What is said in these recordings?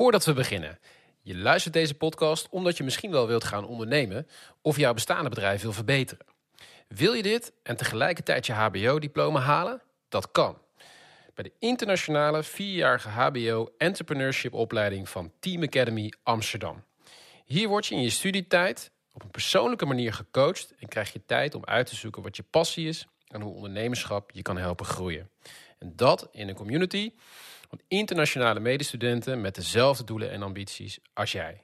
Voordat we beginnen. Je luistert deze podcast omdat je misschien wel wilt gaan ondernemen of jouw bestaande bedrijf wil verbeteren. Wil je dit en tegelijkertijd je HBO-diploma halen? Dat kan. Bij de internationale vierjarige HBO Entrepreneurship opleiding van Team Academy Amsterdam. Hier word je in je studietijd op een persoonlijke manier gecoacht en krijg je tijd om uit te zoeken wat je passie is en hoe ondernemerschap je kan helpen groeien. En dat in een community van internationale medestudenten met dezelfde doelen en ambities als jij.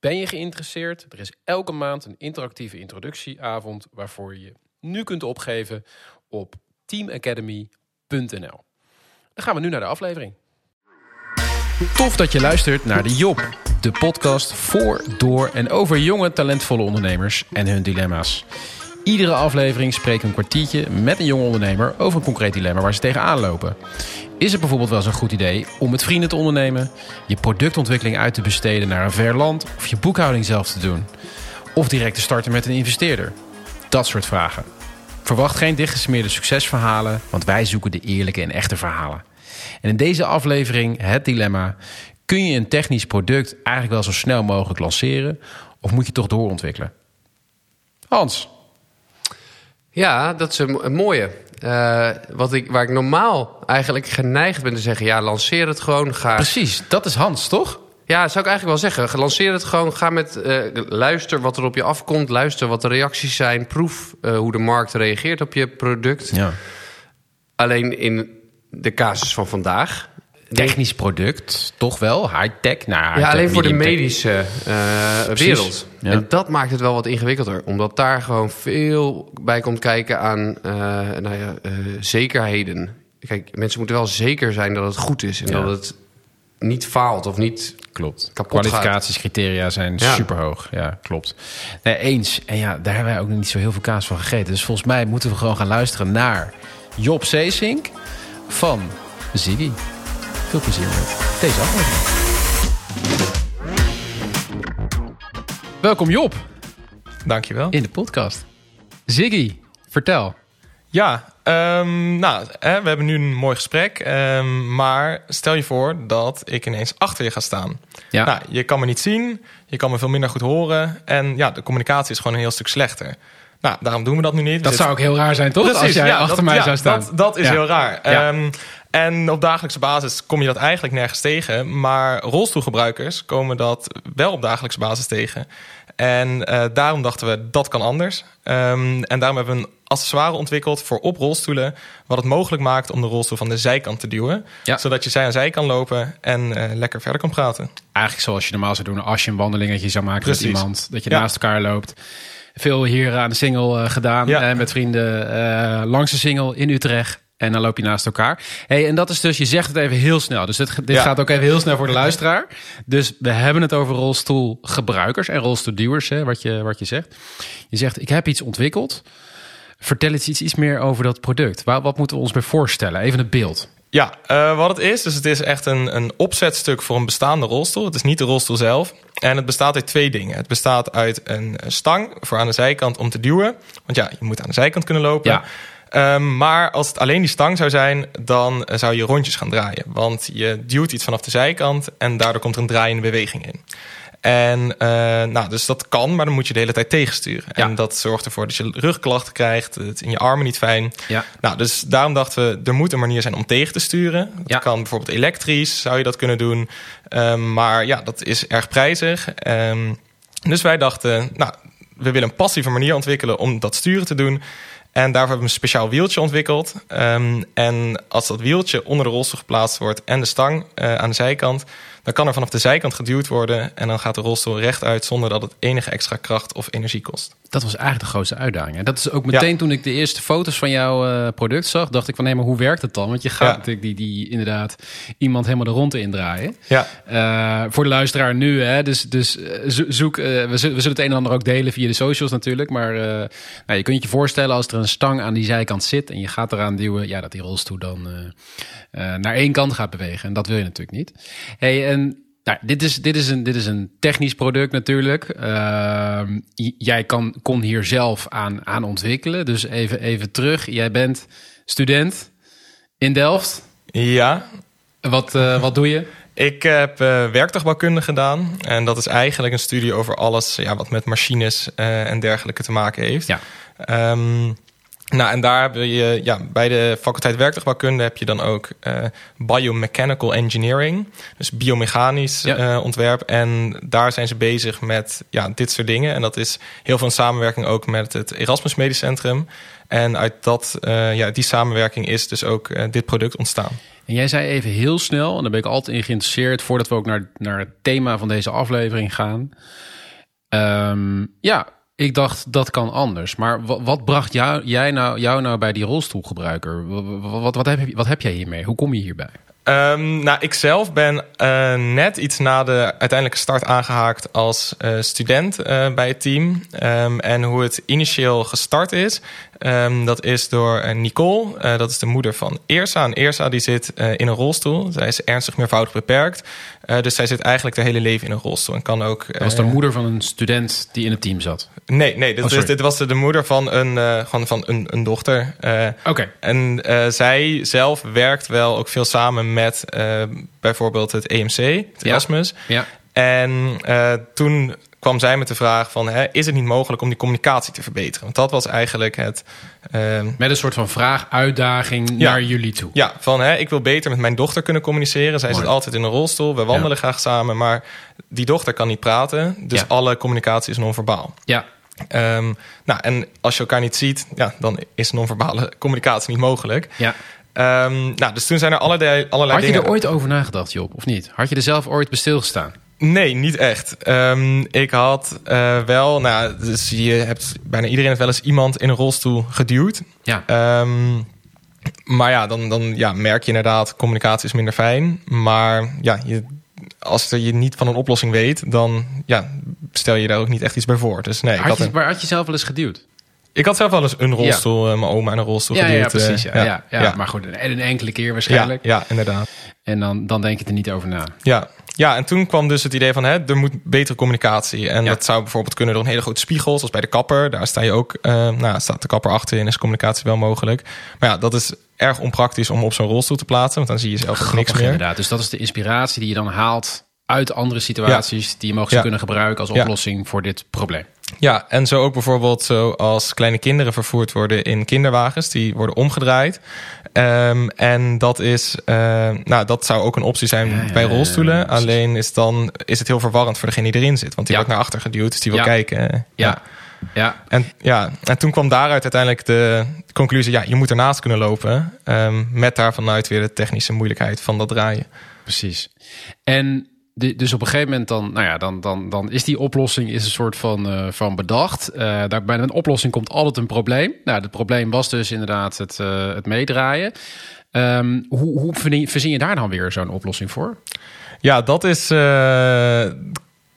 Ben je geïnteresseerd? Er is elke maand een interactieve introductieavond waarvoor je nu kunt opgeven op teamacademy.nl. Dan gaan we nu naar de aflevering. Tof dat je luistert naar de Job, de podcast voor, door en over jonge talentvolle ondernemers en hun dilemma's. Iedere aflevering spreek ik een kwartiertje met een jonge ondernemer over een concreet dilemma waar ze tegenaan lopen. Is het bijvoorbeeld wel eens een goed idee om met vrienden te ondernemen, je productontwikkeling uit te besteden naar een ver land of je boekhouding zelf te doen? Of direct te starten met een investeerder? Dat soort vragen. Verwacht geen dichtgesmeerde succesverhalen, want wij zoeken de eerlijke en echte verhalen. En in deze aflevering het dilemma: kun je een technisch product eigenlijk wel zo snel mogelijk lanceren of moet je toch doorontwikkelen? Hans. Ja, dat is een, een mooie. Uh, wat ik, waar ik normaal eigenlijk geneigd ben te zeggen... ja, lanceer het gewoon, ga... Precies, dat is Hans, toch? Ja, zou ik eigenlijk wel zeggen. Lanceer het gewoon, ga met... Uh, luister wat er op je afkomt, luister wat de reacties zijn... proef uh, hoe de markt reageert op je product. Ja. Alleen in de casus van vandaag technisch product, toch wel? High-tech? Nou, ja, alleen voor de medische uh, wereld. Ja. En dat maakt het wel wat ingewikkelder. Omdat daar gewoon veel bij komt kijken aan uh, nou ja, uh, zekerheden. Kijk, mensen moeten wel zeker zijn dat het goed is. En Ja. dat het niet faalt of niet Klopt. Kwalificatiescriteria zijn Ja. super hoog. Ja, klopt. Nee, eens. En ja, daar hebben wij ook nog niet zo heel veel kaas van gegeten. Dus volgens mij moeten we gewoon gaan luisteren naar Job Zeesink van Ziggy. Veel plezier met deze aflevering. Welkom Job Dankjewel. in de podcast. Ziggy, vertel. Ja, ehm, nou, hè, we hebben nu een mooi gesprek. ehm, maar stel je voor dat ik ineens achter je ga staan. Ja. Nou, je kan me niet zien, je kan me veel minder goed horen. En ja, de communicatie is gewoon een heel stuk slechter. Nou, daarom doen we dat nu niet. Dat zitten- zou ook heel raar zijn, toch? Als jij ja, achter dat, mij ja, zou staan. Dat, dat is Ja. heel raar. Ja. En op dagelijkse basis kom je dat eigenlijk nergens tegen. Maar rolstoelgebruikers komen dat wel op dagelijkse basis tegen. En eh, daarom dachten we, dat kan anders. Ehm, en daarom hebben we een accessoire ontwikkeld voor op rolstoelen... wat het mogelijk maakt om de rolstoel van de zijkant te duwen. Ja. Zodat je zij aan zij kan lopen en eh, lekker verder kan praten. Eigenlijk zoals je normaal zou doen als je een wandelingetje zou maken Precies. met iemand. Dat je Ja. naast elkaar loopt. Veel hier aan de single eh, gedaan. Ja. met vrienden eh, langs de single in Utrecht. En dan loop je naast elkaar. Hey, en dat is dus, je zegt het even heel snel. Dus dit, dit Ja. gaat ook even heel snel voor de luisteraar. Dus we hebben het over rolstoelgebruikers en rolstoelduwers, hè, wat, je, wat je zegt. Je zegt, ik heb iets ontwikkeld. Vertel eens iets, iets meer over dat product. Waar, wat moeten we ons bij voorstellen? Even het beeld. Ja, eh, wat het is, dus het is echt een, een opzetstuk voor een bestaande rolstoel. Het is niet de rolstoel zelf. En het bestaat uit twee dingen. Het bestaat uit een stang voor aan de zijkant om te duwen. Want ja, je moet aan de zijkant kunnen lopen. Ja. Ehm, maar als het alleen die stang zou zijn, dan eh, zou je rondjes gaan draaien. Want je duwt iets vanaf de zijkant en daardoor komt er een draaiende beweging in. En eh, nou, dus dat kan, maar dan moet je de hele tijd tegensturen. Ja. En dat zorgt ervoor dat je rugklachten krijgt, het in je armen niet fijn. Ja. Nou, dus daarom dachten we, er moet een manier zijn om tegen te sturen. Dat Ja. kan bijvoorbeeld elektrisch, zou je dat kunnen doen. Ehm, maar ja, dat is erg prijzig. Ehm, dus wij dachten, nou, we willen een passieve manier ontwikkelen om dat sturen te doen. En daarvoor hebben we een speciaal wieltje ontwikkeld. Ehm, en als dat wieltje onder de rolstoel geplaatst wordt en de stang eh, aan de zijkant, dan kan er vanaf de zijkant geduwd worden. En dan gaat de rolstoel rechtuit zonder dat het enige extra kracht of energie kost. Dat was eigenlijk de grootste uitdaging. En dat is ook meteen toen ik de eerste foto's van jouw eh, product zag, dacht ik van nee, maar hoe werkt het dan? Want je gaat Ja. natuurlijk die, die inderdaad iemand helemaal de rond indraaien. Ja, Eh, voor de luisteraar nu, hè, dus, dus eh, zo- zoek, we, zullen, we zullen het een en ander ook delen via de socials natuurlijk. Maar nou, je kunt je voorstellen als er een stang aan die zijkant zit en je gaat eraan duwen, ja, dat die rolstoel dan naar één kant gaat bewegen. En dat wil je natuurlijk niet. Hey, en nou, dit, is, dit, is een, dit is een technisch product natuurlijk. Ehm, jij kan, kon hier zelf aan, aan ontwikkelen. Dus even, even terug. Jij bent student in Delft. ja Wat, eh, wat doe je? Ik heb uh, werktuigbouwkunde gedaan. En dat is eigenlijk een studie over alles ja, wat met machines uh, en dergelijke te maken heeft. Ja. Um, nou, en daar heb je, ja, bij de faculteit werktuigbouwkunde heb je dan ook uh, biomechanical engineering. Dus biomechanisch Ja. uh, ontwerp. En daar zijn ze bezig met ja, dit soort dingen. En dat is heel veel in samenwerking ook met het Erasmus Medisch Centrum. En uit dat, uh, ja, die samenwerking is dus ook dit product ontstaan. En jij zei even heel snel, en daar ben ik altijd in geïnteresseerd... voordat we ook naar, naar het thema van deze aflevering gaan. Um, ja, ik dacht, dat kan anders. Maar wat, wat bracht jou, jij nou, jou nou bij die rolstoelgebruiker? Wat, wat, heb, wat heb jij hiermee? Hoe kom je hierbij? Um, nou, ik zelf ben uh, net iets na de uiteindelijke start aangehaakt als uh, student uh, bij het team. Um, en hoe het initieel gestart is, um, dat is door Nicole. dat is de moeder van Eersa. En Eersa die zit in een rolstoel. Zij is ernstig meervoudig beperkt. dus zij zit eigenlijk haar hele leven in een rolstoel. En kan ook. Dat was de moeder van een student die in het team zat? Nee, nee dit, oh, dit was de, de moeder van een, gewoon van een, een dochter. Oké. Okay. En zij zelf werkt wel ook veel samen met bijvoorbeeld het EMC, het Erasmus. Ja. ja. En uh, toen kwam zij met de vraag van... Hè, is het niet mogelijk om die communicatie te verbeteren? Want dat was eigenlijk het... Uh, met een soort van vraag, uitdaging ja. naar jullie toe. Ja, van hè, ik wil beter met mijn dochter kunnen communiceren. Zij Mooi. zit altijd in een rolstoel, we wandelen ja. graag samen... maar die dochter kan niet praten, dus alle communicatie is non-verbaal. Ja. Um, nou, en als je elkaar niet ziet, ja, dan is non-verbale communicatie niet mogelijk. Ja. Um, nou, dus toen zijn er allerlei, allerlei Had je dingen... er ooit over nagedacht, Job, of niet? Had je er zelf ooit bij stilgestaan? Nee, niet echt. Um, ik had uh, wel, nou, dus je hebt bijna iedereen heeft wel eens iemand in een rolstoel geduwd. Ja. Um, maar ja, dan, dan ja, merk je inderdaad, communicatie is minder fijn. Maar ja, je, als je niet van een oplossing weet, dan ja, stel je daar ook niet echt iets bij voor. Dus nee, had, ik had je, een... maar had je zelf wel eens geduwd? Ik had zelf wel eens een rolstoel, ja. uh, mijn oma in een rolstoel ja. Ja, precies. Ja, ja, ja, Maar goed, en een enkele keer waarschijnlijk. Ja, inderdaad. En dan, dan denk je er niet over na. Ja. ja, en toen kwam dus het idee van... Hè, er moet betere communicatie. En dat zou bijvoorbeeld kunnen door een hele grote spiegel... zoals bij de kapper. Daar sta je ook, uh, nou, staat de kapper achterin... is communicatie wel mogelijk. Maar ja, dat is erg onpraktisch om op zo'n rolstoel te plaatsen... want dan zie je zelf niks meer. Inderdaad, dus dat is de inspiratie die je dan haalt... uit andere situaties die je mogelijk zou kunnen gebruiken... als oplossing voor dit probleem. Ja, en zo ook bijvoorbeeld zoals kleine kinderen vervoerd worden in kinderwagens. Die worden omgedraaid. Um, en dat is, uh, nou, dat zou ook een optie zijn ja, bij rolstoelen. Ja, ja, Alleen is dan is het heel verwarrend voor degene die erin zit. Want die wordt naar achter geduwd, dus die wil kijken. Ja. Ja. En, ja, en toen kwam daaruit uiteindelijk de conclusie: ja, je moet ernaast kunnen lopen. Um, met daar vanuit weer de technische moeilijkheid van dat draaien. Precies. En dus op een gegeven moment dan, nou ja, dan, dan, dan is die oplossing is een soort van, uh, van bedacht. Uh, bij een oplossing komt altijd een probleem. Nou, het probleem was dus inderdaad het, uh, het meedraaien. Um, hoe, hoe verzin je daar dan weer zo'n oplossing voor? Ja, dat is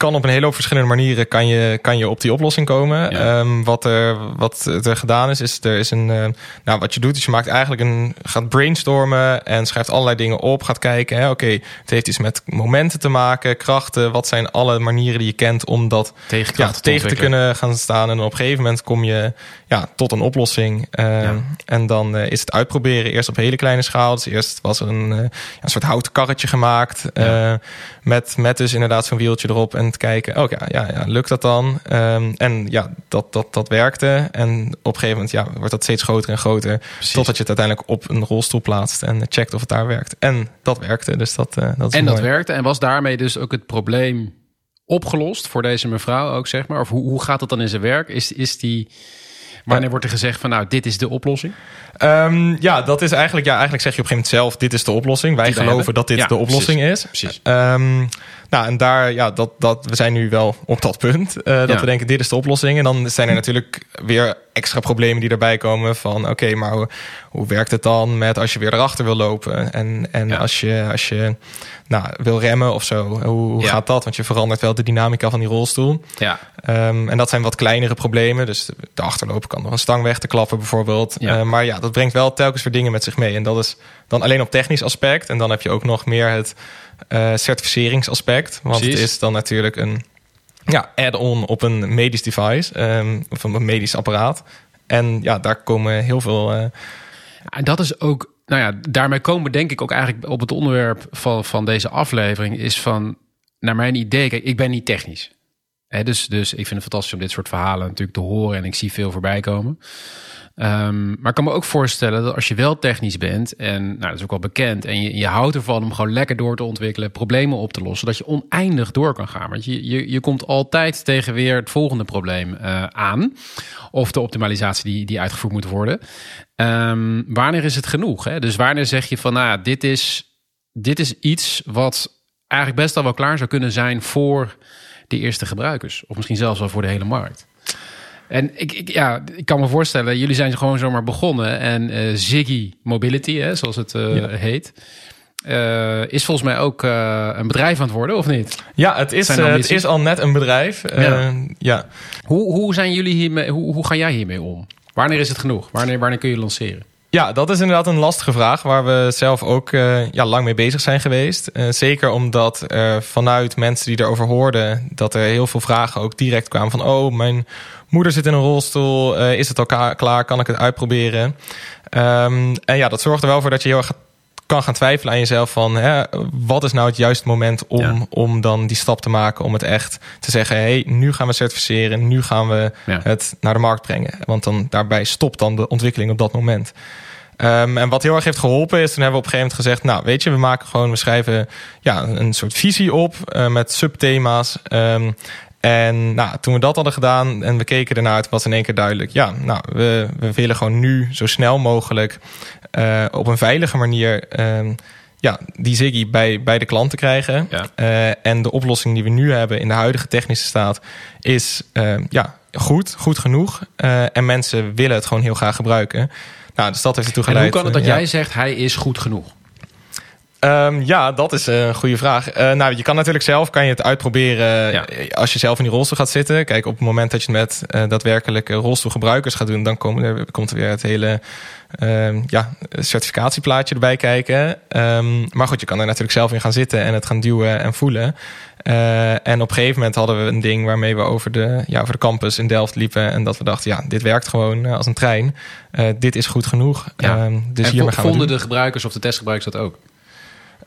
kan op een hele hoop verschillende manieren kan je, kan je op die oplossing komen. Ja. Um, wat, er, wat er gedaan is, is er is een. Uh, nou, wat je doet, is je maakt eigenlijk een. gaat brainstormen en schrijft allerlei dingen op. Gaat kijken, oké, okay, het heeft iets met momenten te maken, krachten. Wat zijn alle manieren die je kent om dat tegen, ja, tegen te kunnen gaan staan. En op een gegeven moment kom je ja, tot een oplossing. Ja. En dan uh, is het uitproberen. Eerst op hele kleine schaal. Dus eerst was er een, een soort houten karretje gemaakt. Ja. met, met dus inderdaad zo'n wieltje erop. En te kijken, oh ja, ja, ja lukt dat dan? Um, en ja, dat, dat, dat werkte. En op een gegeven moment ja, wordt dat steeds groter en groter. Precies. Totdat je het uiteindelijk op een rolstoel plaatst en checkt of het daar werkt. En dat werkte. Dus dat, uh, dat is En mooi. dat werkte. En was daarmee dus ook het probleem opgelost voor deze mevrouw ook, zeg maar? Of hoe, hoe gaat dat dan in zijn werk? Is, is die... Wanneer wordt er gezegd van nou, dit is de oplossing? Um, ja, dat is eigenlijk, ja, eigenlijk zeg je op een gegeven moment zelf, dit is de oplossing. Wij Die geloven dat dit Ja, de oplossing precies. is. Precies. Um, nou, en daar, ja, dat, dat, we zijn nu wel op dat punt. Uh, dat Ja. we denken, dit is de oplossing. En dan zijn er natuurlijk weer extra problemen die erbij komen. Van, oké, maar hoe, hoe werkt het dan met als je weer erachter wil lopen? En, en Ja. als je, als je nou, wil remmen of zo, hoe, hoe Ja. gaat dat? Want je verandert wel de dynamica van die rolstoel. Ja, Um, en dat zijn wat kleinere problemen. Dus de achterlopen kan nog een stang weg te klappen bijvoorbeeld. Ja. Uh, maar ja, dat brengt wel telkens weer dingen met zich mee. En dat is dan alleen op technisch aspect. En dan heb je ook nog meer het uh, certificeringsaspect. Want Precies. het is dan natuurlijk een ja, add-on op een medisch device. Um, of een medisch apparaat. En ja, daar komen heel veel... Uh, En dat is ook, nou ja, daarmee komen we denk ik ook eigenlijk op het onderwerp van, van deze aflevering. Is van, naar mijn idee, kijk, ik ben niet technisch. Hè, dus, dus ik vind het fantastisch om dit soort verhalen natuurlijk te horen. En ik zie veel voorbij komen. Um, maar ik kan me ook voorstellen dat als je wel technisch bent, en nou, dat is ook wel bekend, en je, je houdt ervan om gewoon lekker door te ontwikkelen, problemen op te lossen, dat je oneindig door kan gaan. Want je, je, je komt altijd tegen weer het volgende probleem uh, aan, of de optimalisatie die, die uitgevoerd moet worden. Um, wanneer is het genoeg? Hè? Dus wanneer zeg je van, nou, dit is, dit is iets wat eigenlijk best al wel klaar zou kunnen zijn voor de eerste gebruikers, of misschien zelfs wel voor de hele markt. En ik, ik, ja, ik kan me voorstellen, jullie zijn gewoon zomaar begonnen. En uh, Ziggy Mobility, hè, zoals het uh, ja. heet, uh, is volgens mij ook een bedrijf aan het worden, of niet? Ja, het is, het is al net een bedrijf. Ja. ja. Hoe, hoe, zijn jullie hiermee, hoe, hoe ga jij hiermee om? Wanneer is het genoeg? Wanneer, wanneer kun je lanceren? Ja, dat is inderdaad een lastige vraag waar we zelf ook uh, ja, lang mee bezig zijn geweest. Uh, zeker omdat er vanuit mensen die erover hoorden, dat er heel veel vragen ook direct kwamen van: oh, mijn moeder zit in een rolstoel, uh, is het al klaar, kan ik het uitproberen? Um, en ja, dat zorgt er wel voor dat je heel erg kan gaan twijfelen aan jezelf van hè, wat is nou het juiste moment om, ja. om dan die stap te maken om het echt te zeggen, hé, hey, nu gaan we certificeren, nu gaan we ja. het naar de markt brengen. Want dan daarbij stopt dan de ontwikkeling op dat moment. Um, en wat heel erg heeft geholpen is, toen hebben we op een gegeven moment gezegd, nou weet je, we maken gewoon, we schrijven ja, een soort visie op uh, met subthema's. Um, en nou, toen we dat hadden gedaan en we keken ernaar, het was in één keer duidelijk, ja, nou, we, we willen gewoon nu zo snel mogelijk uh, op een veilige manier uh, ja, die Ziggy bij, bij de klanten krijgen. Ja. Uh, en de oplossing die we nu hebben in de huidige technische staat is ja, goed, goed genoeg. en mensen willen het gewoon heel graag gebruiken. Nou, dus dat heeft ertoe geleid. En hoe kan het dat jij zegt hij is goed genoeg? Um, ja, dat is een goede vraag. Uh, nou, je kan natuurlijk zelf kan je het uitproberen ja. als je zelf in die rolstoel gaat zitten. Kijk, op het moment dat je het met uh, daadwerkelijke rolstoelgebruikers gaat doen, dan komen er, komt er weer het hele um, ja, certificatieplaatje erbij kijken. Um, maar goed, je kan er natuurlijk zelf in gaan zitten en het gaan duwen en voelen. Uh, en op een gegeven moment hadden we een ding waarmee we over de, ja, over de campus in Delft liepen. En dat we dachten, ja, dit werkt gewoon als een trein. Dit is goed genoeg. Ja. dus en hiermee gaan vonden de gebruikers of de testgebruikers dat ook?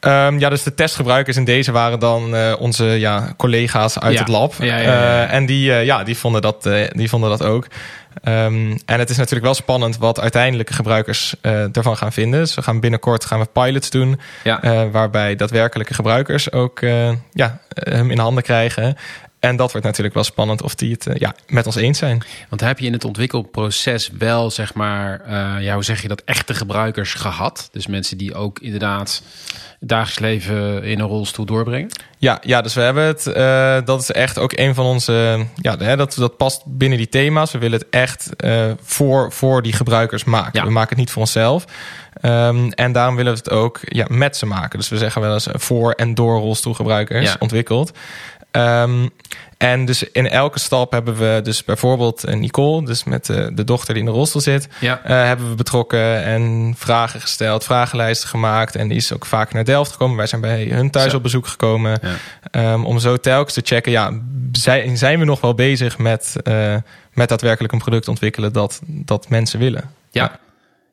Um, ja, dus de testgebruikers in deze waren dan uh, onze ja, collega's uit ja. het lab. Ja, ja, uh, en die, uh, ja, die, vonden dat, die vonden dat ook. Um, en het is natuurlijk wel spannend wat uiteindelijke gebruikers ervan gaan vinden. Dus we gaan binnenkort gaan we pilots doen. waarbij daadwerkelijke gebruikers ook ja, hem in handen krijgen. En dat wordt natuurlijk wel spannend of die het uh, ja, met ons eens zijn. Want heb je in het ontwikkelproces wel, zeg maar, uh, ja, hoe zeg je dat, echte gebruikers gehad? Dus mensen die ook inderdaad het dagelijks leven in een rolstoel doorbrengen? Ja, ja dus we hebben het, uh, dat is echt ook een van onze, ja, hè, dat, dat past binnen die thema's. We willen het echt voor, voor die gebruikers maken. Ja. We maken het niet voor onszelf. Um, en daarom willen we het ook ja, met ze maken. Dus we zeggen wel eens voor en door rolstoelgebruikers ja. ontwikkeld. Um, en dus in elke stap hebben we dus bijvoorbeeld Nicole, dus met de, de dochter die in de rolstoel zit, ja. uh, hebben we betrokken en vragen gesteld, vragenlijsten gemaakt. En die is ook vaak naar Delft gekomen. Wij zijn bij hun thuis zo. op bezoek gekomen. Ja. Um, om zo telkens te checken, ja, zijn, zijn we nog wel bezig met, uh, met daadwerkelijk een product ontwikkelen dat, dat mensen willen? Ja.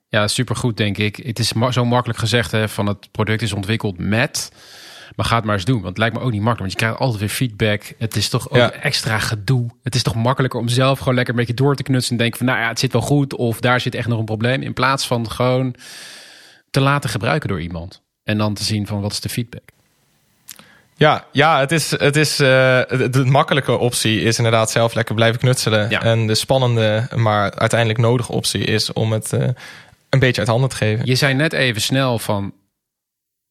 Ja, supergoed denk ik. Het is zo makkelijk gezegd hè, van het product is ontwikkeld met. Maar ga het maar eens doen. Want het lijkt me ook niet makkelijk. Want je krijgt altijd weer feedback. Het is toch ook ja. extra gedoe. Het is toch makkelijker om zelf gewoon lekker een beetje door te knutsen. En denken van nou ja, het zit wel goed. Of daar zit echt nog een probleem. In plaats van gewoon te laten gebruiken door iemand. En dan te zien van wat is de feedback. Ja, ja het is, het is uh, de, de, makkelijke optie is inderdaad zelf lekker blijven knutselen. Ja. En de spannende, maar uiteindelijk nodige optie is om het uh, een beetje uit handen te geven. Je zei net even snel van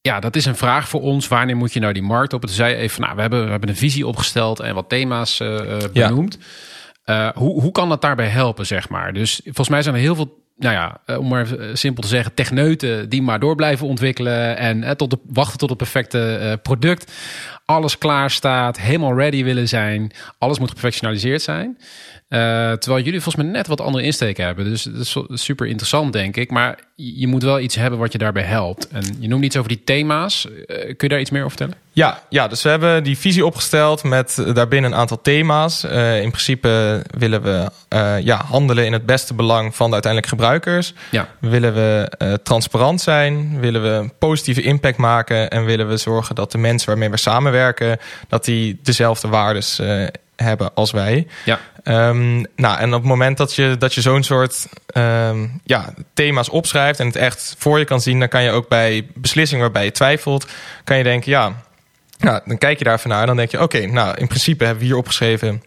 ja, dat is een vraag voor ons. Wanneer moet je nou die markt op? Het zei even, nou, we hebben, we hebben een visie opgesteld en wat thema's uh, benoemd. Ja. Uh, hoe, hoe kan dat daarbij helpen, zeg maar? Dus volgens mij zijn er heel veel, nou ja, om maar simpel te zeggen, techneuten die maar door blijven ontwikkelen en tot de, wachten tot het perfecte product. Alles klaar staat, helemaal ready willen zijn. Alles moet geprofessionaliseerd zijn. Uh, terwijl jullie volgens mij net wat andere insteken hebben. Dus dat is super interessant, denk ik. Maar je moet wel iets hebben wat je daarbij helpt. En je noemt iets over die thema's. Uh, kun je daar iets meer over vertellen? Ja, ja, dus we hebben die visie opgesteld met daarbinnen een aantal thema's. Uh, in principe willen we ja, handelen in het beste belang van de uiteindelijke gebruikers. Ja. Willen we transparant zijn, willen we een positieve impact maken en willen we zorgen dat de mensen waarmee we samenwerken, dat die dezelfde waardes hebben als wij. Ja. Um, nou, en op het moment dat je, dat je zo'n soort um, ja, thema's opschrijft en het echt voor je kan zien, dan kan je ook bij beslissingen waarbij je twijfelt, kan je denken, ja, nou, dan kijk je daar naar en dan denk je, oké, nou, in principe hebben we hier opgeschreven,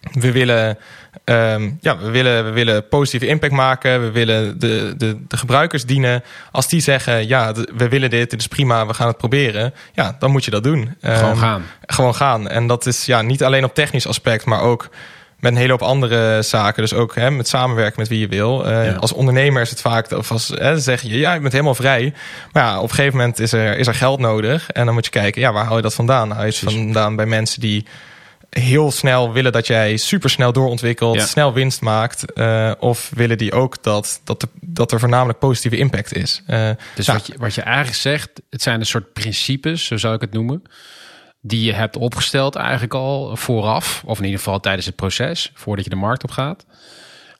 we willen, um, ja, we willen, we willen positieve impact maken. We willen de, de, de gebruikers dienen. Als die zeggen, ja, we willen dit, dit is prima, we gaan het proberen. Ja, dan moet je dat doen. Gewoon um, gaan. Gewoon gaan. En dat is ja, niet alleen op technisch aspect, maar ook met een hele hoop andere zaken. Dus ook hè, met samenwerken met wie je wil. Uh, ja. Als ondernemer is het vaak, of als hè, zeg je, ja, je bent helemaal vrij. Maar ja, op een gegeven moment is er, is er geld nodig. En dan moet je kijken, ja, waar haal je dat vandaan? Haal je het vandaan bij mensen die heel snel willen dat jij super snel doorontwikkelt, Ja. snel winst maakt? eh, of willen die ook dat, dat, de- dat er voornamelijk positieve impact is? Eh, Dus nou, wat, je, wat je eigenlijk zegt, het zijn een soort principes, zo zou ik het noemen, die je hebt opgesteld eigenlijk al vooraf, of in ieder geval tijdens het proces, voordat je de markt op gaat,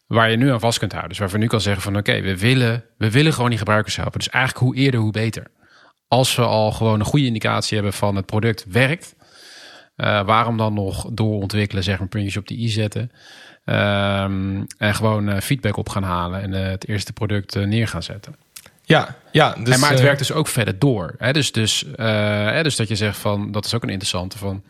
waar je nu aan vast kunt houden. Dus waarvan je nu kan zeggen van oké, we, willen, we willen gewoon die gebruikers helpen. Dus eigenlijk hoe eerder, hoe beter. Als we al gewoon een goede indicatie hebben van het product werkt, eh, waarom dan nog doorontwikkelen, zeg maar, puntjes op de i zetten. Ehm, en gewoon eh, feedback op gaan halen en eh, het eerste product neer gaan zetten. ja, ja, dus, en maar het werkt dus ook verder door. Hè? Dus, dus, hè, dus dat je zegt van, dat is ook een interessante van.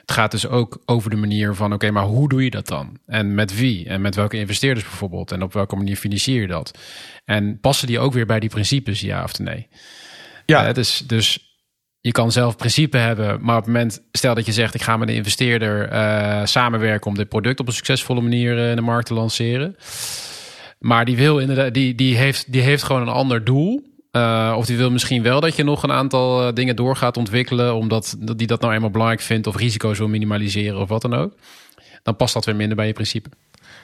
Het gaat dus ook over de manier van, oké, maar hoe doe je dat dan? En met wie? En met welke investeerders bijvoorbeeld? En op welke manier financier je dat? En passen die ook weer bij die principes, ja of nee? ja, Hè, dus, dus je kan zelf principe hebben, maar op het moment, stel dat je zegt, ik ga met een investeerder eh, samenwerken om dit product op een succesvolle manier eh, in de markt te lanceren. Maar die wil inderdaad, die, die, heeft, die heeft gewoon een ander doel. Eh, of die wil misschien wel dat je nog een aantal dingen door gaat ontwikkelen, omdat dat die dat nou eenmaal belangrijk vindt, of risico's wil minimaliseren of wat dan ook. Dan past dat weer minder bij je principe.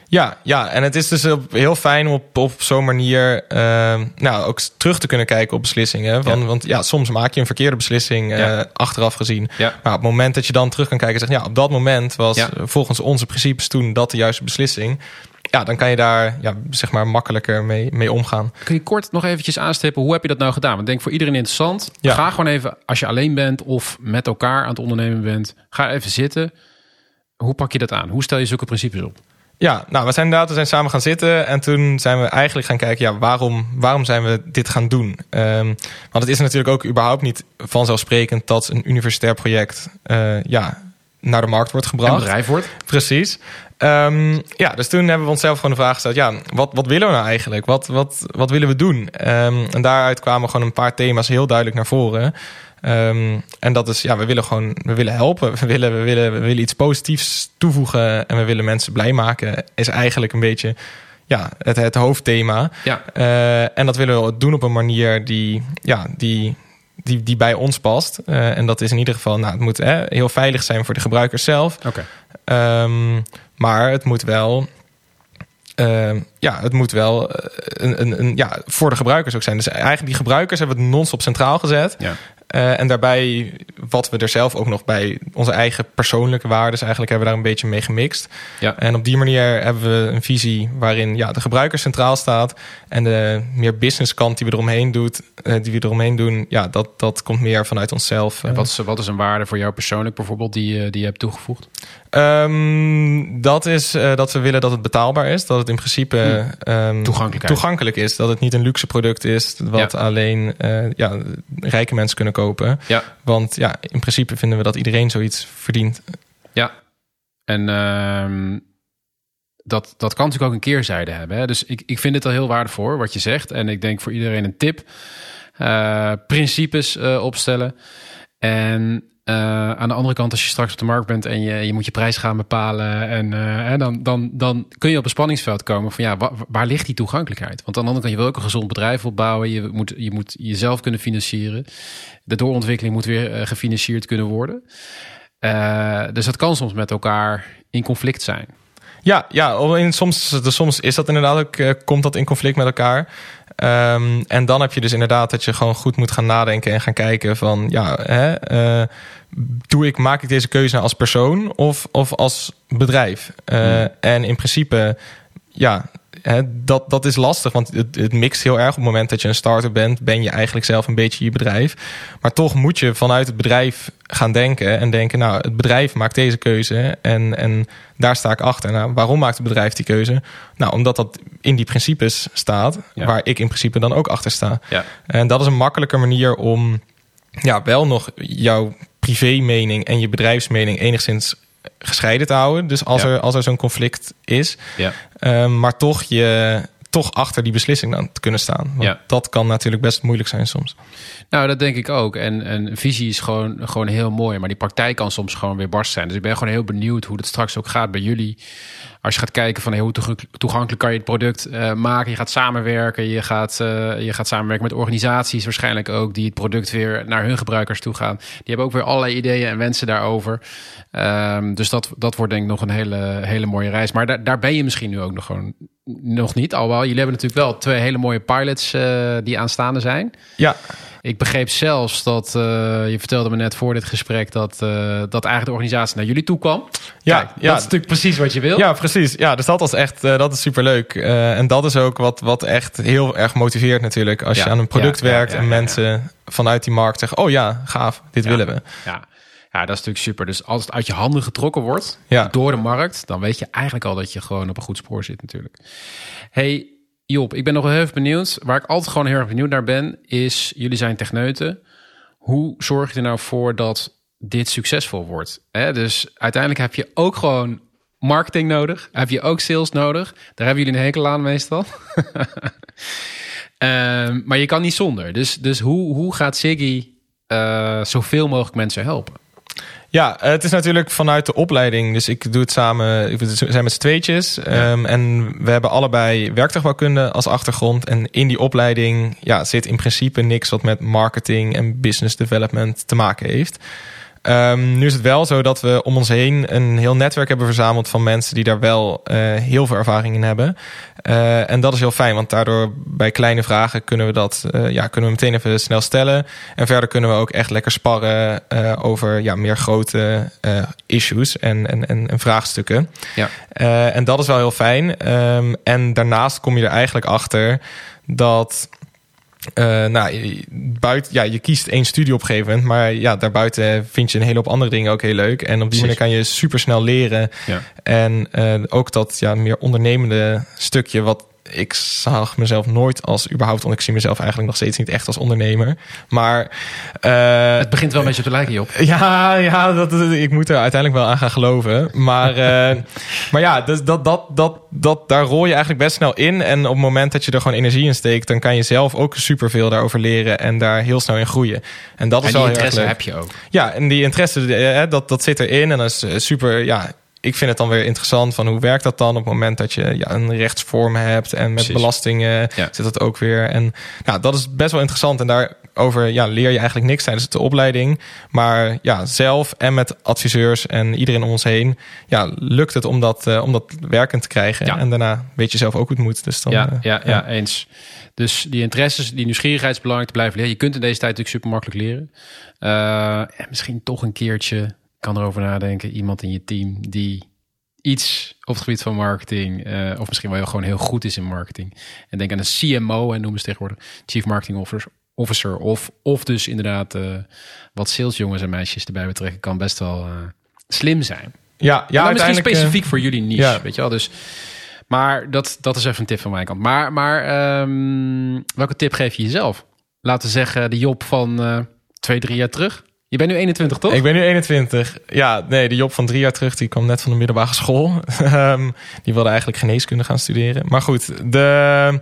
Ja, ja, en het is dus heel fijn om op, op zo'n manier eh, nou, ook terug te kunnen kijken op beslissingen. Van, Ja. Want ja, soms maak je een verkeerde beslissing eh, Ja. achteraf gezien. Ja. Maar op het moment dat je dan terug kan kijken en zegt, ja, op dat moment was eh, volgens onze principes toen dat de juiste beslissing. Ja, dan kan je daar ja, zeg maar makkelijker mee, mee omgaan. Kun je kort nog eventjes aanstippen, hoe heb je dat nou gedaan? Want ik denk voor iedereen interessant. Ga gewoon even, als je alleen bent of met elkaar aan het ondernemen bent, ga even zitten. Hoe pak je dat aan? Hoe stel je zulke principes op? Ja, nou, we zijn inderdaad we zijn samen gaan zitten en toen zijn we eigenlijk gaan kijken, ja, waarom, waarom zijn we dit gaan doen? Ehm, want het is natuurlijk ook überhaupt niet vanzelfsprekend dat een universitair project eh, ja, naar de markt wordt Een gebracht. bedrijf wordt. Precies. Ehm, ja, dus toen hebben we onszelf gewoon de vraag gesteld: ja, wat, wat willen we nou eigenlijk? Wat, wat, wat willen we doen? Ehm, en daaruit kwamen gewoon een paar thema's heel duidelijk naar voren. Ehm, en dat is, ja, we willen gewoon, we willen helpen. We willen, we willen, we willen iets positiefs toevoegen en we willen mensen blij maken. Is eigenlijk een beetje, ja, het, het hoofdthema. Ja, Eh, en dat willen we doen op een manier die, ja, die, die, die bij ons past. Eh, en dat is in ieder geval, nou, het moet hè, heel veilig zijn voor de gebruikers zelf. oké. Ehm, maar het moet wel. ehm, ja, het moet wel eh, een, een, een, ja, voor de gebruikers ook zijn. Dus eigenlijk die gebruikers hebben we het non-stop centraal gezet. Ja. Eh, en daarbij, wat we er zelf ook nog bij onze eigen persoonlijke waarden, eigenlijk hebben we daar een beetje mee gemixt. Ja. En op die manier hebben we een visie waarin ja, de gebruiker centraal staat. En de meer business kant die we eromheen, doet, eh, die we eromheen doen, ja, dat, dat komt meer vanuit onszelf. En eh. wat, is, wat is een waarde voor jou persoonlijk bijvoorbeeld die, die je hebt toegevoegd? Ehm, dat is eh, dat we willen dat het betaalbaar is. Dat het in principe ehm, Toegankelijkheid. toegankelijk is. Dat het niet een luxe product is wat Ja. alleen eh, ja, rijke mensen kunnen kopen. Ja. Want ja, in principe vinden we dat iedereen zoiets verdient. Ja. En ehm, dat, dat kan natuurlijk ook een keerzijde hebben. Hè? Dus ik, ik vind het al heel waardevol wat je zegt. En ik denk voor iedereen een tip. Eh, principes opstellen. En eh, aan de andere kant, als je straks op de markt bent en je, je moet je prijs gaan bepalen. En eh, dan, dan, dan kun je op een spanningsveld komen van ja, wa- waar, ligt die toegankelijkheid? Want aan de andere kant, je wil ook een gezond bedrijf opbouwen. Je moet, je moet jezelf kunnen financieren. De doorontwikkeling moet weer eh, gefinancierd kunnen worden. Dus dat kan soms met elkaar in conflict zijn. Ja, ja soms, soms is dat inderdaad ook, komt dat in conflict met elkaar. Ehm, en dan heb je dus inderdaad dat je gewoon goed moet gaan nadenken en gaan kijken van ja, hè, uh, doe ik, maak ik deze keuze nou als persoon of, of als bedrijf? Uh, En in principe, ja, dat, dat is lastig, want het, het mixt heel erg. Op het moment dat je een starter bent, ben je eigenlijk zelf een beetje je bedrijf. Maar toch moet je vanuit het bedrijf gaan denken en denken, nou, het bedrijf maakt deze keuze en, en daar sta ik achter. Nou, waarom maakt het bedrijf die keuze? Nou, omdat dat in die principes staat, Ja. waar ik in principe dan ook achter sta. Ja. En dat is een makkelijke manier om ja, wel nog jouw privé-mening en je bedrijfsmening enigszins gescheiden te houden. Dus als Ja. er, als er zo'n conflict is, Ja. Ehm, maar toch je toch achter die beslissing dan te kunnen staan. Want Ja. dat kan natuurlijk best moeilijk zijn soms. Nou, dat denk ik ook. En, en visie is gewoon, gewoon heel mooi. Maar die praktijk kan soms gewoon weer barst zijn. Dus ik ben gewoon heel benieuwd hoe het straks ook gaat bij jullie. Als je gaat kijken van hey, hoe toeg- toegankelijk kan je het product eh, maken. Je gaat samenwerken. Je gaat, eh, je gaat samenwerken met organisaties waarschijnlijk ook. Die het product weer naar hun gebruikers toe gaan. Die hebben ook weer allerlei ideeën en wensen daarover. Ehm, dus dat, dat wordt denk ik nog een hele, hele mooie reis. Maar daar, daar ben je misschien nu ook nog gewoon nog niet. Alhoewel, jullie hebben natuurlijk wel twee hele mooie pilots eh, die aanstaande zijn. Ja, Ik begreep zelfs dat, eh, je vertelde me net voor dit gesprek, dat, eh, dat eigenlijk de organisatie naar jullie toe kwam. Ja, Kijk, ja. dat is natuurlijk precies wat je wil. ja precies. Ja, dus dat was echt, dat is superleuk. En dat is ook wat, wat echt heel erg motiveert natuurlijk. Als Ja, je aan een product ja, werkt ja, en mensen vanuit die markt zeggen, oh ja, gaaf, dit willen we. Ja. Ja, dat is natuurlijk super. Dus als het uit je handen getrokken wordt Ja. door de markt, dan weet je eigenlijk al dat je gewoon op een goed spoor zit natuurlijk. Hey Job, ik ben nog wel heel erg benieuwd. Waar ik altijd gewoon heel erg benieuwd naar ben, is jullie zijn techneuten. Hoe zorg je er nou voor dat dit succesvol wordt? Hè? Dus uiteindelijk heb je ook gewoon marketing nodig. Heb je ook sales nodig. Daar hebben jullie een hekel aan meestal. Ehm, maar je kan niet zonder. Dus, dus hoe, hoe gaat Siggy eh, zoveel mogelijk mensen helpen? Ja, eh, het is natuurlijk vanuit de opleiding. Dus ik doe het samen. ik- We zijn met z'n tweetjes. ehm, en we hebben allebei werktuigbouwkunde als achtergrond. En in die opleiding ja, zit in principe niks wat met marketing en business development te maken heeft. Ehm, nu is het wel zo dat we om ons heen een heel netwerk hebben verzameld van mensen die daar wel eh, heel veel ervaring in hebben. Eh, en dat is heel fijn, want daardoor bij kleine vragen kunnen we dat eh, ja, kunnen we meteen even snel stellen. En verder kunnen we ook echt lekker sparren over ja, meer grote issues en, en, en, en vraagstukken. Ja. En dat is wel heel fijn. Ehm, en daarnaast kom je er eigenlijk achter dat. Eh, nou, buiten, ja, je kiest één studie op een gegeven moment, maar ja, daarbuiten vind je een hele hoop andere dingen ook heel leuk. En op die manier kan je super snel leren. Ja. En eh, ook dat ja, meer ondernemende stukje, wat ik zag mezelf nooit als überhaupt, want ik zie mezelf eigenlijk nog steeds niet echt als ondernemer. Maar eh, Het begint wel een beetje te lijken, Job. ja, ja dat, ik moet er uiteindelijk wel aan gaan geloven. Maar, eh, maar ja, dus dat, dat, dat, dat, daar rol je eigenlijk best snel in. En op het moment dat je er gewoon energie in steekt, dan kan je zelf ook superveel daarover leren en daar heel snel in groeien. En dat is En wel heel erg leuk. heb je ook. Ja, en die interesse, eh, dat, dat zit erin. En dat is super, ja. Ik vind het dan weer interessant van hoe werkt dat dan op het moment dat je ja, een rechtsvorm hebt en met Precies. belastingen Ja. zit dat ook weer. En nou, dat is best wel interessant. En daarover ja, leer je eigenlijk niks tijdens de opleiding. Maar ja, zelf en met adviseurs en iedereen om ons heen, ja, lukt het om dat, eh, om dat werkend te krijgen. Ja. En daarna weet je zelf ook hoe het moet. Dus dan, ja, eh, ja, ja, eens. Dus die interesses, die nieuwsgierigheid is belangrijk te blijven leren. Je kunt in deze tijd natuurlijk super makkelijk leren. Eh, en misschien toch een keertje kan erover nadenken. Iemand in je team die iets op het gebied van marketing, eh, of misschien wel gewoon heel goed is in marketing. En denk aan een CMO en noemen ze tegenwoordig Chief Marketing Officer. Of, of dus inderdaad eh, wat salesjongens en meisjes erbij betrekken, kan best wel eh, slim zijn. ja, ja, maar misschien specifiek voor jullie niche, ja. weet je wel. Dus, maar dat, dat is even een tip van mijn kant. Maar, maar ehm, welke tip geef je jezelf? Laten we zeggen de Job van twee, drie jaar terug. Je bent nu 21, toch? Ik ben nu 21. Ja, nee, de Job van drie jaar terug, die kwam net van de middelbare school. Ehm, die wilde eigenlijk geneeskunde gaan studeren. Maar goed, de,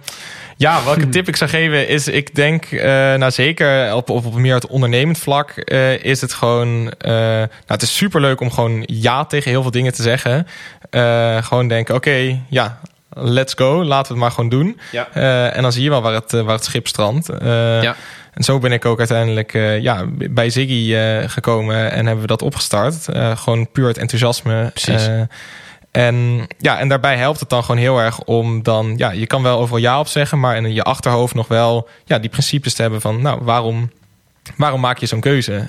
ja, welke tip ik zou geven is, ik denk, eh, nou zeker op, op, op meer het ondernemend vlak, eh, is het gewoon, eh, nou het is superleuk om gewoon ja tegen heel veel dingen te zeggen. Gewoon denken, oké, ja, let's go, laten we het maar gewoon doen. Ja. En dan zie je wel waar het, waar het schip strandt. Ja. En zo ben ik ook uiteindelijk eh, ja, bij Ziggy eh, gekomen en hebben we dat opgestart. Eh, gewoon puur het enthousiasme. Precies. En, ja, en daarbij helpt het dan gewoon heel erg om dan... Ja, je kan wel overal ja op zeggen... maar in je achterhoofd nog wel ja, die principes te hebben van... nou, waarom, waarom maak je zo'n keuze?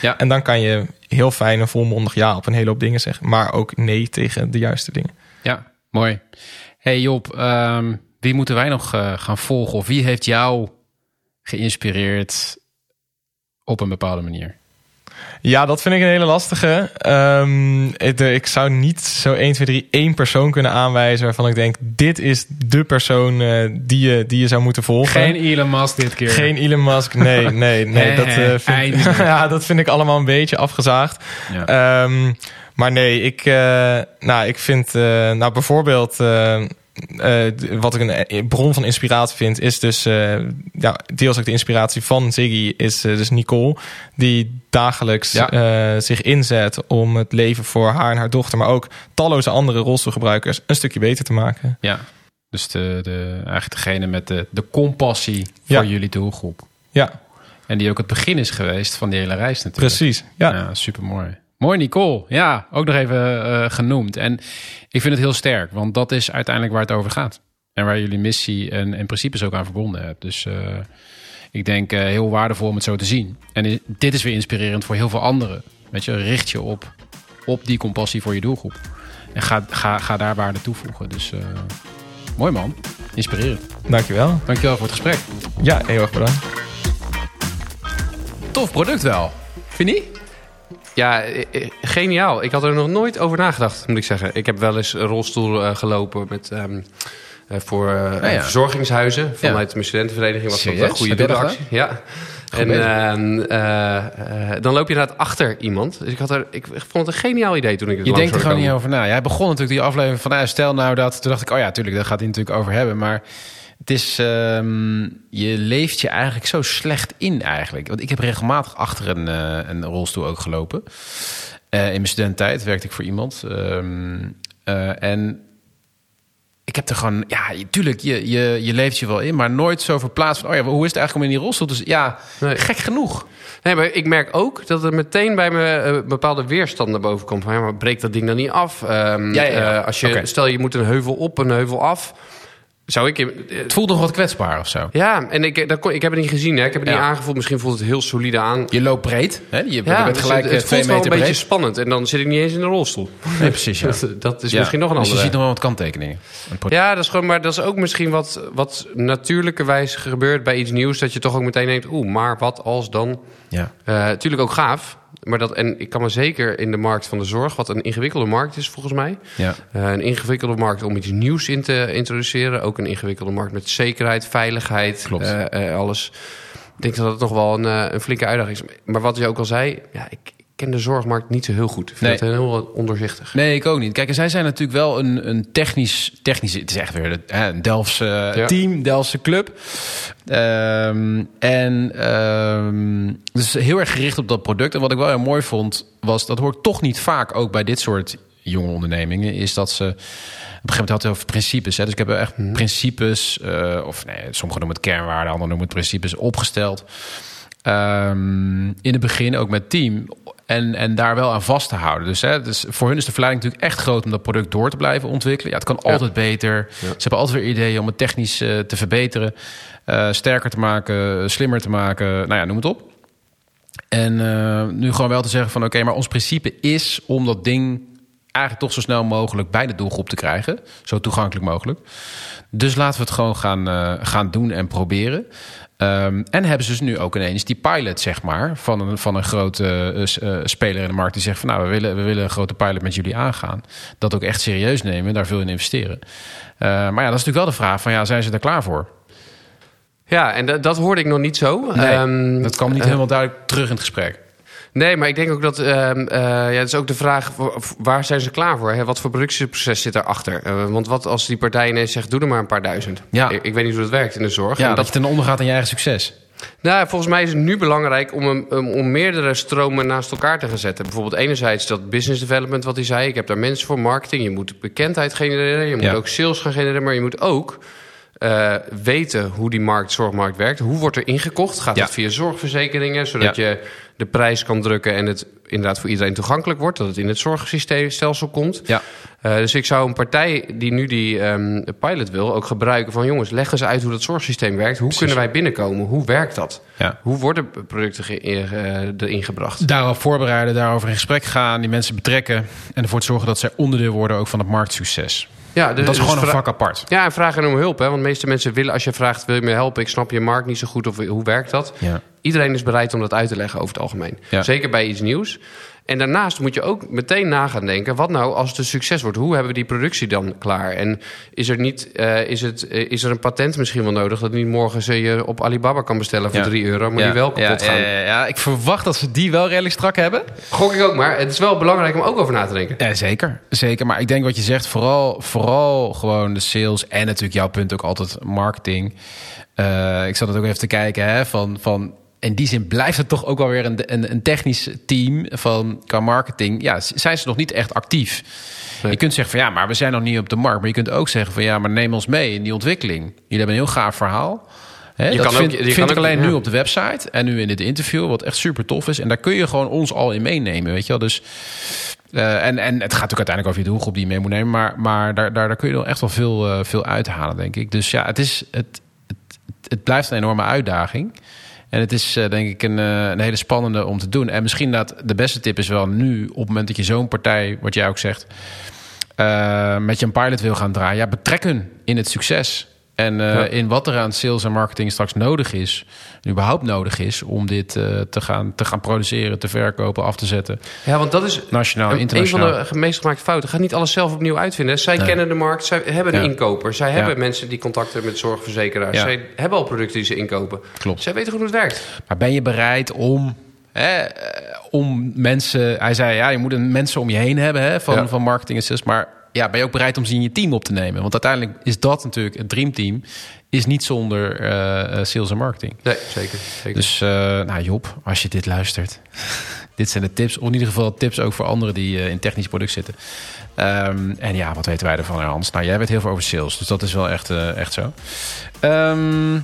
Ja. En dan kan je heel fijn en volmondig ja op een hele hoop dingen zeggen... maar ook nee tegen de juiste dingen. Ja, mooi. Hey Job, ehm, wie moeten wij nog gaan volgen? Of wie heeft jou geïnspireerd op een bepaalde manier? Ja, dat vind ik een hele lastige. Ehm, ik, de- ik zou niet zo 1, 2, 3 één persoon kunnen aanwijzen... waarvan ik denk, dit is de persoon eh, die, je, die je zou moeten volgen. Elon Musk dit keer. Geen Elon Musk, nee, nee, nee. Dat, eh, vind, ja, dat vind ik allemaal een beetje afgezaagd. Ja. Ehm, maar nee, ik, eh, nou, ik vind, eh, nou bijvoorbeeld, eh, wat ik een eh, bron van inspiratie vind, is dus, eh, ja, deels ook de inspiratie van Ziggy, is dus Nicole, die dagelijks Ja. zich inzet om het leven voor haar en haar dochter, maar ook talloze andere rolstoelgebruikers een stukje beter te maken. Ja, dus de, de, eigenlijk degene met de, de compassie voor Ja. jullie doelgroep. Ja, En die ook het begin is geweest van die hele reis natuurlijk. precies. Ja. Ja, super mooi. Mooi, Nicole. Ja, ook nog even eh, genoemd. En ik vind het heel sterk, want dat is uiteindelijk waar het over gaat. En waar jullie missie en, en principes ook aan verbonden hebt. Dus eh, ik denk eh, heel waardevol om het zo te zien. En dit is weer inspirerend voor heel veel anderen. Weet je, richt je op, op die compassie voor je doelgroep. En ga, ga, ga daar waarde toevoegen. Dus eh, mooi man. Inspirerend. Dankjewel. Dankjewel voor het gesprek. Ja, heel erg bedankt. Tof product wel. Vind je niet? Ja, eh, eh, geniaal. Ik had er nog nooit over nagedacht, moet ik zeggen. Ik heb wel eens een rolstoel eh, gelopen met, ehm, eh, voor Ah, ja. verzorgingshuizen. Vanuit mijn studentenvereniging was dat een goede doelactie. Ja. En ehm, eh, eh, dan loop je inderdaad achter iemand. Dus ik, had er, ik vond het een geniaal idee toen ik het Je denkt er gewoon niet over na. Jij begon natuurlijk die aflevering van, nou, stel nou dat... Toen dacht ik, oh ja, tuurlijk, daar gaat hij natuurlijk over hebben. Maar het is, ehm, je leeft je eigenlijk zo slecht in eigenlijk. Want ik heb regelmatig achter een, eh, een rolstoel ook gelopen. Eh, in mijn studententijd werkte ik voor iemand. Ehm, eh, en ik heb er gewoon, ja, tuurlijk, je, je, je leeft je wel in, maar nooit zo verplaatst van, oh ja, hoe is het eigenlijk om in die rolstoel? Dus ja, Nee. gek genoeg. Nee, maar ik merk ook dat er meteen bij me bepaalde weerstand naar boven komt. Van, ja, maar breekt dat ding dan niet af? Ehm, Ja, ja, ja. als je. Stel, je moet een heuvel op, een heuvel af. Zou ik... eh, Het voelt nog wat kwetsbaar of zo. Ja, en ik, dat kon, ik heb het niet gezien. Hè. Ik heb het Ja. niet aangevoeld. Misschien voelt het heel solide aan. Je loopt breed, hè? Je, bent dus gelijk het, eh, het twee voelt wel een breed. beetje spannend. En dan zit ik niet eens in de rolstoel. Nee, precies, ja. Dat, dat is misschien nog een Dus andere. je ziet nog wel wat kanttekeningen. Een Ja, dat is gewoon, maar dat is ook misschien wat, wat natuurlijkerwijs gebeurt bij iets nieuws. Dat je toch ook meteen denkt, oeh, maar wat als dan? Ja. Eh tuurlijk ook gaaf. Maar dat, en ik kan me zeker in de markt van de zorg, wat een ingewikkelde markt is volgens mij. Ja. Eh, een ingewikkelde markt om iets nieuws in te introduceren. Ook een ingewikkelde markt met zekerheid, veiligheid, Klopt. eh, eh, alles. Ik denk dat het nog wel een, een flinke uitdaging is. Maar wat je ook al zei, ja, ik ken de zorgmarkt niet zo heel goed. Ik vind Nee. het heel onderzichtig. Nee, ik ook niet. Kijk, en zij zijn natuurlijk wel een, een technisch, technisch... Het is echt weer een Delftse eh, Ja. team, Delftse club. Ehm, en ehm, dus heel erg gericht op dat product. En wat ik wel heel mooi vond, was... dat hoort toch niet vaak ook bij dit soort jonge ondernemingen... is dat ze... Op een gegeven moment had het over principes. Hè? Dus ik heb echt principes, eh, of nee, sommigen noemen het kernwaarden, anderen noemen het principes, opgesteld. Ehm, in het begin ook met team. En, en daar wel aan vast te houden. Dus, hè, dus voor hun is de verleiding natuurlijk echt groot om dat product door te blijven ontwikkelen. Ja, het kan altijd beter. Ze hebben altijd weer ideeën om het technisch eh, te verbeteren, eh, sterker te maken, slimmer te maken. Nou ja, noem het op. En eh, nu gewoon wel te zeggen van oké, maar ons principe is om dat ding eigenlijk toch zo snel mogelijk bij de doelgroep te krijgen. Zo toegankelijk mogelijk. Dus laten we het gewoon gaan, gaan doen en proberen. Ehm, en hebben ze dus nu ook ineens die pilot, zeg maar, van een, van een grote eh, eh, speler in de markt die zegt van nou, we willen, we willen een grote pilot met jullie aangaan. Dat ook echt serieus nemen, daar veel in investeren. Eh, maar ja, dat is natuurlijk wel de vraag van ja, zijn ze er klaar voor? Ja, en dat, hoorde ik nog niet zo. Nee, Ehm, dat kwam niet helemaal duidelijk terug in het gesprek. Nee, maar ik denk ook dat... ehm, eh, ja, het is ook de vraag, wa- waar zijn ze klaar voor? Hè? Wat voor productieproces zit daarachter? Eh want wat als die partij ineens zegt, doe er maar een paar duizend? Ja. Ik, ik weet niet hoe dat werkt in de zorg. Ja, En dat je ten onder gaat aan je eigen succes. Nou, volgens mij is het nu belangrijk om, een, om, om meerdere stromen naast elkaar te gaan zetten. Bijvoorbeeld enerzijds dat business development wat hij zei. Ik heb daar mensen voor, marketing. Je moet bekendheid genereren. Je moet Ja. ook sales gaan genereren. Maar je moet ook eh, weten hoe die markt, zorgmarkt werkt. Hoe wordt er ingekocht? Gaat Ja. dat via zorgverzekeringen? Zodat Ja. je de prijs kan drukken en het inderdaad voor iedereen toegankelijk wordt. Dat het in het zorgsysteemstelsel komt. Ja. Uh, dus ik zou een partij die nu die um, pilot wil ook gebruiken van jongens, leg eens uit hoe dat zorgsysteem werkt. Hoe kunnen wij binnenkomen? Hoe werkt dat? Ja. Hoe worden producten uh, erin gebracht? Daarop voorbereiden, daarover in gesprek gaan, die mensen betrekken en ervoor te zorgen dat zij onderdeel worden ook van het marktsucces. Ja, dus, dat is gewoon dus een vak apart. Ja, en vragen om hulp. Hè? Want de meeste mensen willen, als je vraagt, wil je me helpen? Ik snap je markt niet zo goed of hoe werkt dat? Ja. Iedereen is bereid om dat uit te leggen over het algemeen. Ja. Zeker bij iets nieuws. En daarnaast moet je ook meteen na gaan denken: wat nou als het een succes wordt? Hoe hebben we die productie dan klaar? En is er, niet, uh, is het, uh, is er een patent misschien wel nodig dat niet morgen ze je op Alibaba kan bestellen voor Ja. 3 euro, maar ja. die wel kapot ja, gaan? Ja, ja, ja, ik verwacht dat ze die wel redelijk strak hebben. Gok ik ook, maar het is wel belangrijk om ook over na te denken. Ja, zeker, zeker. Maar ik denk wat je zegt, vooral, vooral gewoon de sales en natuurlijk jouw punt ook altijd marketing. Uh, ik zat het ook even te kijken hè, van, van in die zin blijft het toch ook wel weer een, een, een technisch team van qua marketing. Ja, zijn ze nog niet echt actief. Je kunt zeggen van ja, maar we zijn nog niet op de markt. Maar je kunt ook zeggen van ja, maar neem ons mee in die ontwikkeling. Jullie hebben een heel gaaf verhaal. Hè, Je dat kan vind, ook- je vind kan ik ook- alleen ja. nu op de website en nu in dit interview, wat echt super tof is. En daar kun je gewoon ons al in meenemen, weet je wel. Dus, eh, en, en het gaat ook uiteindelijk over je doelgroep die je mee moet nemen. Maar, maar daar, daar, daar kun je wel echt wel veel, eh, veel uithalen, denk ik. Dus ja, het, is, het, het, het blijft een enorme uitdaging. En het is eh, denk ik een, eh, een hele spannende om te doen. En misschien dat de beste tip is wel nu, op het moment dat je zo'n partij, wat jij ook zegt, eh, met je een pilot wil gaan draaien, ja, betrek hun in het succes. En eh, Ja. in wat er aan sales en marketing straks nodig is, en überhaupt nodig is, om dit eh, te, gaan, te gaan produceren, te verkopen, af te zetten. Ja, want dat is Nationaal, een, een van internationaal. de meest gemaakte fouten. Ga niet alles zelf opnieuw uitvinden. Zij Nee. kennen de markt, zij hebben een Ja. inkoper. Zij Ja. hebben mensen die contacten met zorgverzekeraars. Zij hebben al producten die ze inkopen. Klopt. Zij weten goed hoe het werkt. Maar ben je bereid om, hè, eh, om mensen... Hij zei, ja, je moet een mensen om je heen hebben hè, van, Ja. van marketing en sales. Maar ja, ben je ook bereid om ze in je team op te nemen? Want uiteindelijk is dat natuurlijk... Het dreamteam is niet zonder eh, eh, sales en marketing. Nee, zeker. zeker. Dus eh, nou Job, als je dit luistert... dit zijn de tips. Of in ieder geval tips ook voor anderen die in technisch product zitten. Ehm, en ja, wat weten wij ervan, Hans? Nou, jij weet heel veel over sales. Dus dat is wel echt, echt zo. Ehm,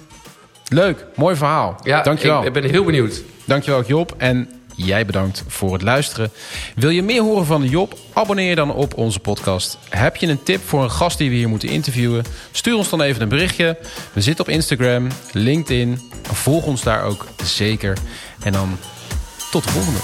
leuk, mooi verhaal. ja, Dankjewel. Ik, ik ben heel benieuwd. Dankjewel Job en jij bedankt voor het luisteren. Wil je meer horen van Job? Abonneer je dan op onze podcast. Heb je een tip voor een gast die we hier moeten interviewen? Stuur ons dan even een berichtje. We zitten op Instagram, LinkedIn. Volg ons daar ook zeker. En dan tot de volgende.